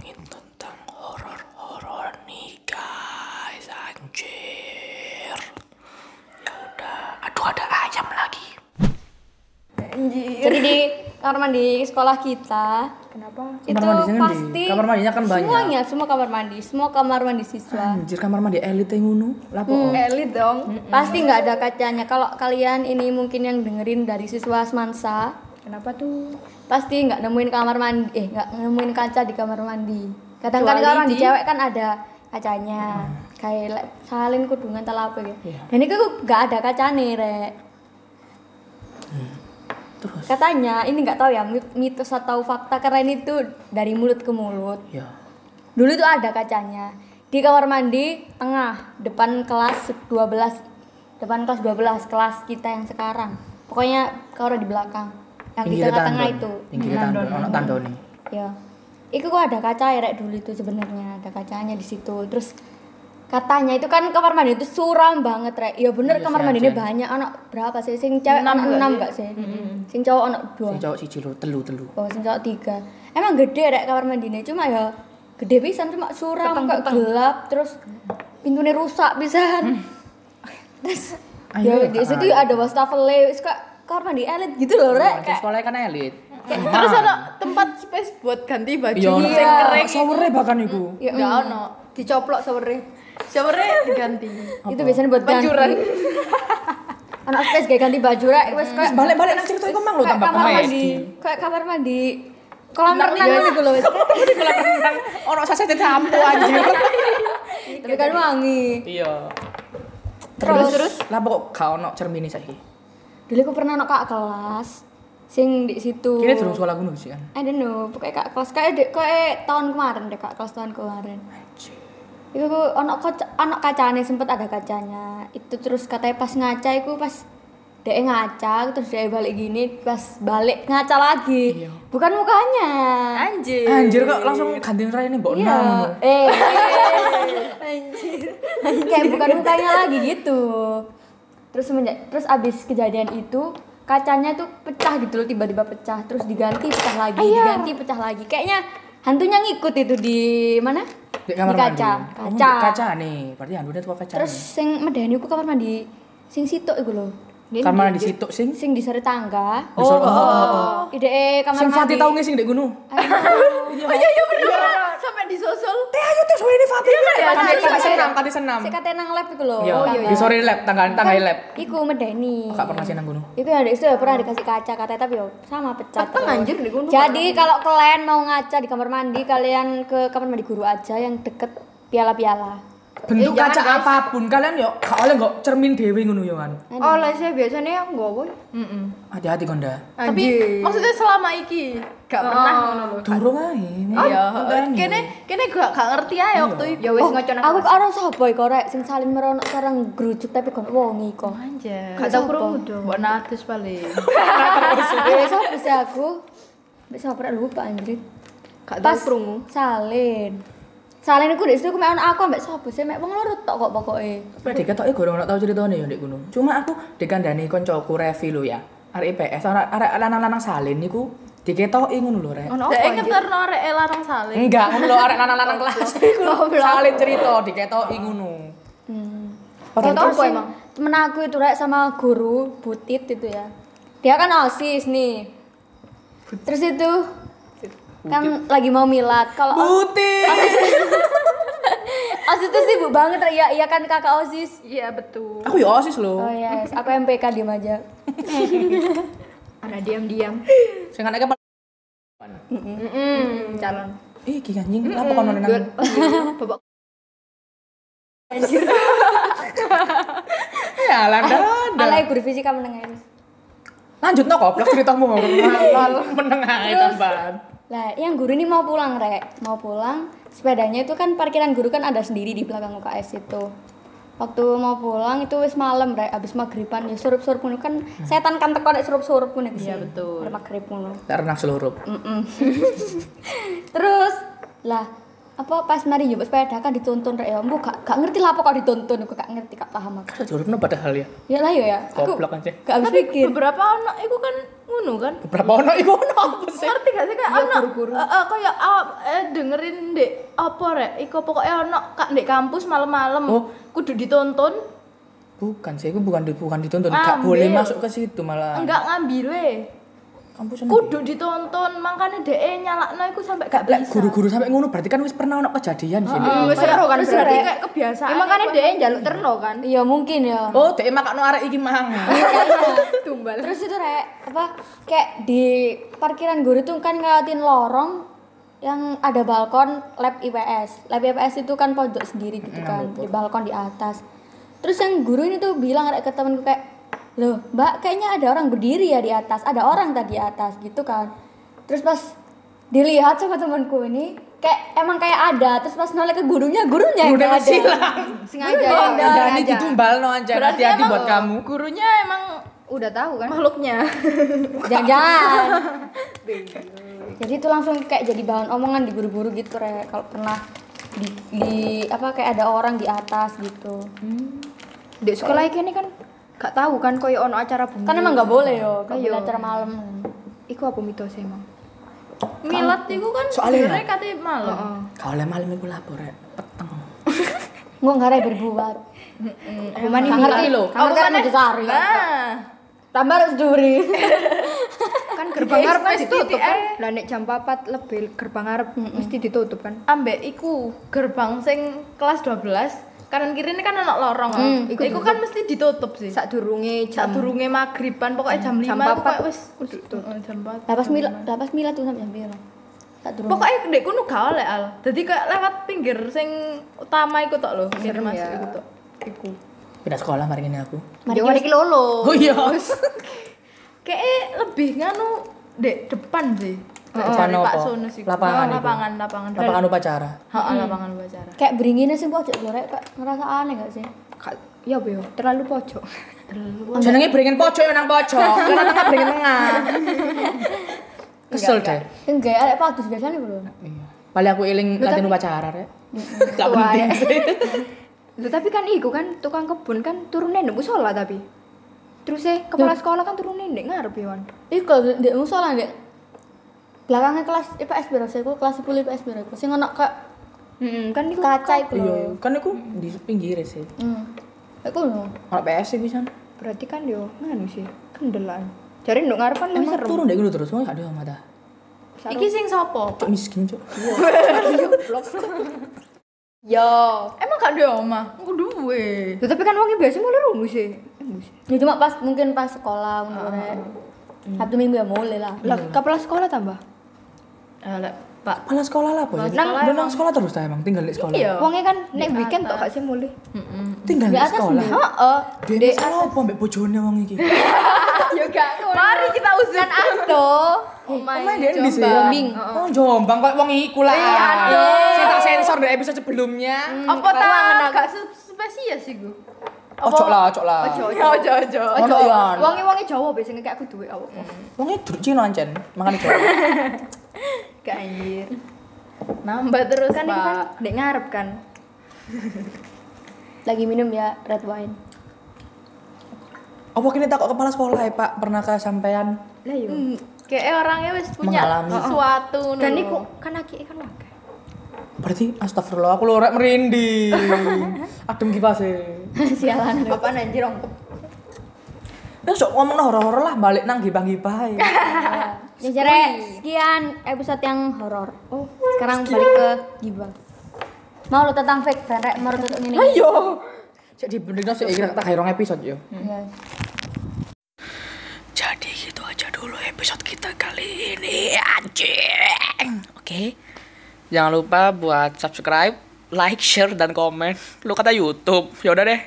ngomongin tentang horor-horor nih guys anjir. Ya udah aduh ada ayam lagi. Anjir jadi di kamar mandi sekolah kita kenapa? itu kamar mandi kan pasti kamar mandinya kan banyak. semuanya semua kamar mandi semua kamar mandi siswa. Anjir kamar mandi elit yang ngono lapo hmm. elit dong. Mm -mm. pasti nggak ada kacanya. Kalau kalian ini mungkin yang dengerin dari siswa semansa Kenapa tuh? pasti nggak nemuin kamar mandi, eh nggak nemuin kaca di kamar mandi. Kadang kan mandi di- cewek kan ada kacanya, kayak le- salin kudungan apa gitu. Iya. Dan itu nggak ada kacanya, rek. terus Katanya ini nggak tahu ya mit- mitos atau fakta karena ini tuh dari mulut ke mulut. ya. Dulu tuh ada kacanya di kamar mandi tengah depan kelas 12 depan kelas 12 kelas kita yang sekarang. Pokoknya kalau di belakang yang di tengah-tengah itu. Pinggir tandon, ono tandone. Ya. Itu kok ada kaca ya Rek, dulu itu sebenarnya ada kacanya di situ. Terus katanya itu kan kamar mandi itu suram banget rek. Ya bener Iya, kamar mandi ini banyak anak berapa sih? Sing cewek Enam enam sih? enggak sih? Sing cowok anak dua. Sing cowok siji lho, telu telu. Oh, sing cowok tiga. Emang gede rek kamar mandinya cuma ya gede pisan cuma suram Peteng-peteng. gelap terus pintunya rusak pisan. terus Ayo, ya di situ ada wastafel wis kak kamar mandi elit gitu loh rek. Di Kayak sekolahnya kan elit. Terus ada tempat space buat ganti baju. Iya, Sing kering. showernya bahkan iku. ya, Enggak ono. Dicoplok sore. Sore diganti. itu biasanya buat ganti. Bajuran. anak space kayak ganti baju rek wis kayak Balik-balik nang cerita iku mang lho kayak tambah kamar mandi kayak kamar mandi kolam renang gitu loh wis Kolam renang ono saset sampo anjir. tapi kan wangi Iya. Terus? terus lah pokok gak ono cermini saiki. Dulu aku pernah anak kak kelas sing di situ Kini durung sekolah ngono sih kan. I don't know, pokoknya kak kelas kayak dek kayak tahun kemarin deh kak kelas tahun kemarin. Itu aku anak kaca, anak kacanya sempet ada kacanya. Itu terus katanya pas ngaca itu pas dek ngaca terus dia balik gini pas balik ngaca lagi. Iya. Bukan mukanya. Anjir. Anjir kok langsung ganti rai ini mbok Iya. enam. Eh. Anjir. Kayak bukan mukanya lagi gitu. Terus semenjak terus abis kejadian itu kacanya tuh pecah gitu loh tiba-tiba pecah terus diganti pecah lagi diganti pecah lagi kayaknya hantunya ngikut itu di mana Di kamar kaca mandi. Oh, kaca di kaca nih. Berarti handunya tuh kaca. terus sing medeni ku kamar mandi sing situ iku lho kamar mandi situ sing sing di sore tangga Oh, oh, oh. ide kamar Sing Fatih mandi tau nggih sing ndek gunung. Oh iya iya bener. Sampai disusul. Teh ayo sore ini Fatih. ya, Kan Fatih. kan senam, kan senam. sing katanya nang lab iku lho Iya, tangga. di sore lab, tangga tangga lab. iku medeni Gak pernah sih nang gunung. Itu ya itu ya pernah dikasih kaca katanya tapi yo sama pecah. Peteng terus. anjir di gunung. Jadi kalau kalian mau ngaca di kamar mandi kalian ke kamar mandi guru aja yang deket piala-piala. Bentuk jangan, kaca guys. apa pun kalian yo gak oleh kok cermin dhewe ngono yo kan. Oh, lah saya biasanya yang gowo. Mm Hati-hati konda. Tapi maksudnya selama iki gak pernah ngono lho. Durung ae. Iya, kene kene gak gak ngerti ae waktu itu. Ya wis ngocon Aku karo sapa iku rek sing salin merono sarang gerucut tapi kon wongi kok. Anjir. Gak tau krungu dong. Mbok natus paling. Eh sapa sih aku? Bisa pernah lupa anjir. Gak tau Pas krungu. salin. Salin iku di situ aku mek ono aku ambek sapa sih mek wong loro tok kok pokoke. Nek diketoke gorong ono tau ceritane yo ndek gunung. Cuma aku dikandani koncoku Revi lho ya. Arek IPS arek arek lanang-lanang salin niku diketoki ngono lho rek. Ono apa? Dek ngeterno arek larang salin. Enggak, ngono lho arek lanang-lanang kelas iku. Salin cerita diketoki ngono. Hmm. Padahal apa emang? Temen aku itu rek sama guru Butit itu ya. Dia kan OSIS nih. Terus itu kan lagi mau milad. Kalau Putih. OSIS itu sibuk banget Rek. Iya, iya kan kakak OSIS. Iya betul. Aku ya OSIS lho. Oh yes, aku MPK diem aja. Ada diam-diam. Sing anake Heeh, calon. Ih, ki anjing, apa kono nang? Babak Ya, landa. Alay guru fisika menengah ini. Lanjut no goblok ceritamu. Lol, meneng ae tambahan. Lah, yang guru ini mau pulang, Rek. Mau pulang, sepedanya itu kan parkiran guru kan ada sendiri di belakang UKS itu. Waktu mau pulang itu wis malam, Rek. Abis maghriban ya surup-surup ngono kan setan kan teko nek surup-surup ngono Iya, betul. Maghrib ngono. Tak renang seluruh. Mm-mm. Terus lah apa pas mari nyoba sepeda kan dituntun rek ya. Mbok gak, gak ngerti lah apa kok dituntun, aku gak ngerti gak paham aku. Seluruhnya padahal ya. Ya lah yo ya. Aku Goblok aja. gak habis pikir. beberapa anak itu kan ngono kan. Beberapa ono iku ono apa sih? Ngerti gak sih kayak anak guru-guru. kayak ah, eh, dengerin dek apa rek iku pokoknya anak kak dek kampus malam-malam Oh. kudu ditonton Bukan sih, itu bukan bukan dituntun, Ambil. gak boleh masuk ke situ malah. enggak ngambil kudu ditonton makanya DE nyalakno iku sampai gak bisa guru-guru sampai ngono berarti kan wis pernah ono kejadian sih. Heeh, wis seru kan berarti kayak kebiasaan Ya, makanya iku. DE njaluk terno kan Iya mungkin ya. Oh, dek makakno arek iki mang. tumbal Terus itu rek apa kayak di parkiran guru tuh kan ngeliatin lorong yang ada balkon lab IPS. Lab IPS itu kan pojok sendiri gitu kan, di balkon di atas. Terus yang guru ini tuh bilang rek ke temanku kayak, "Loh, Mbak, kayaknya ada orang berdiri ya di atas. Ada orang tadi di atas." gitu kan. Terus pas dilihat sama temanku ini kayak emang kayak ada terus pas noleh ke gurunya gurunya yang Udah nggak ada sengaja Iya, ya, udah. Dani ditumbal no anjir berarti hati-hati emang buat kamu. gurunya emang udah tahu kan makhluknya jangan jadi itu langsung kayak jadi bahan omongan di guru-guru gitu re kalau pernah di, di- apa kayak ada orang di atas gitu di sekolah ini kan gak tahu kan koyo ono acara bumi kan emang nggak boleh yo kalau Iya. boleh acara malam. Iku apa mitos emang? Milat iku kan Soalnya sebenarnya ya. katanya malam. Kalau le malam iku lapor rek peteng. nggak nggak ada berbuat Rumah Nggak ngerti lo Oh, ngerti kan? Mojosari nah. Tambah harus duri. Kan gerbang ngarep kan ditutup kan? lah nek jam 4 lebih gerbang ngarep mesti ditutup kan? Ambek iku gerbang sing kelas 12 kanan kiri ini kan anak lorong kan Hmm, iku, kan mesti ditutup sih. Sak durunge saat durunge maghriban pokoknya jam 5 Jam jam papat. wis eh, jam 4 lapas mila lapas mila tuh sampai jam berapa sak durunge. Pokoknya dek kuno gak oleh al. Jadi kayak lewat pinggir sing utama iku tok lho pinggir masuk ya. iku tok. Iku. Pindah sekolah mari ini aku. mari iki lolo. Oh iya. kayak lebih nganu dek depan sih Depan Dari Pak? Sono sih Lapangan Oh, iku? lapangan lapangan Lapangan upacara. Heeh, lapangan upacara kayak beringinnya sih pojok lorek kak ngerasa aneh gak sih Kak, ya Beo, terlalu pojok. Terlalu Jenenge beringin pojok ya nang pojok. Karena tengah beringin tengah. Kesel deh. enggak ada bagus biasanya belum Iya. Paling aku eling latihan upacara rek. Gak penting ya. sih. Loh, tapi kan iku kan tukang kebun kan turunnya ndek musola tapi. Terus eh kepala sekolah kan turunnya ndek ngarep ya, Wan. Iku kalau di musola dek belakangnya kelas IPS berapa sih? Aku kelas 10 IPS berapa? Sing ono kak Heeh, kan iku kaca itu Iya, loh. kan aku di pinggir sih. Hmm. Aku loh. Ono PS sih bisa. berarti kan yo nganu sih, kendelan. Jare ndek ngarep kan lebih serem. turun deh dulu terus, wong gak ada mata. Iki sing sapa? Cuk miskin cuk. Yo, emang gak ada omah? Aku duwe. Tapi kan wongnya biasa mulai rumus sih. Ya cuma pas mungkin pas sekolah menurut Satu minggu ya mulai lah. Lah, kepala sekolah tambah. Eh, lek Pak. Kepala sekolah lah, Bos. Nang- Nang sekolah terus ta emang tinggal di sekolah. Iya. Wongnya kan nek weekend tok gak sih mulai. Tinggal Di di atas sekolah. nih. Heeh. Dia salah apa mbek bojone wong iki? Ya gak Mari kita usulkan Ado. Oh my Omah dia di sini. Jombing. Oh, Jombang kok wong iku lah. Iya, aduh. Saya tak sensor dari episode sebelumnya. Apa ta? Gak spesies sih gue. Ojo lah, ojo lah. Ojo, ojo, ojo, ojo. Ono ya. Wangi wangi Jawa biasanya kayak aku duwe apa. Wong iki duruk Cina ancen, makane Jawa. Gak anjir. Nambah terus kan ini kan dek ngarep kan. Lagi minum ya red wine. Apa kini takut kepala sekolah ya, Pak? Pernahkah sampean Lah yo. Kayak orangnya wis punya Mengalami. sesuatu Dan iku kan laki kan wakil. Berarti astagfirullah aku lorek merinding. Adem kipas e. Sialan. Apa anjir ongkep. Ya sok ngomong horor-horor lah balik nang gibah-gibah. ya. Jare sekian episode yang horor. Oh, sekarang balik ke gibah. Mau lu tentang fake friend rek mau tutup ini. Ayo. Jadi bener sih kira tak kayak episode yo. Ya. Jadi gitu aja dulu episode kita kali ini anjing. Oke. Jangan lupa buat subscribe, like, share dan komen. Lu kata YouTube. Ya udah deh.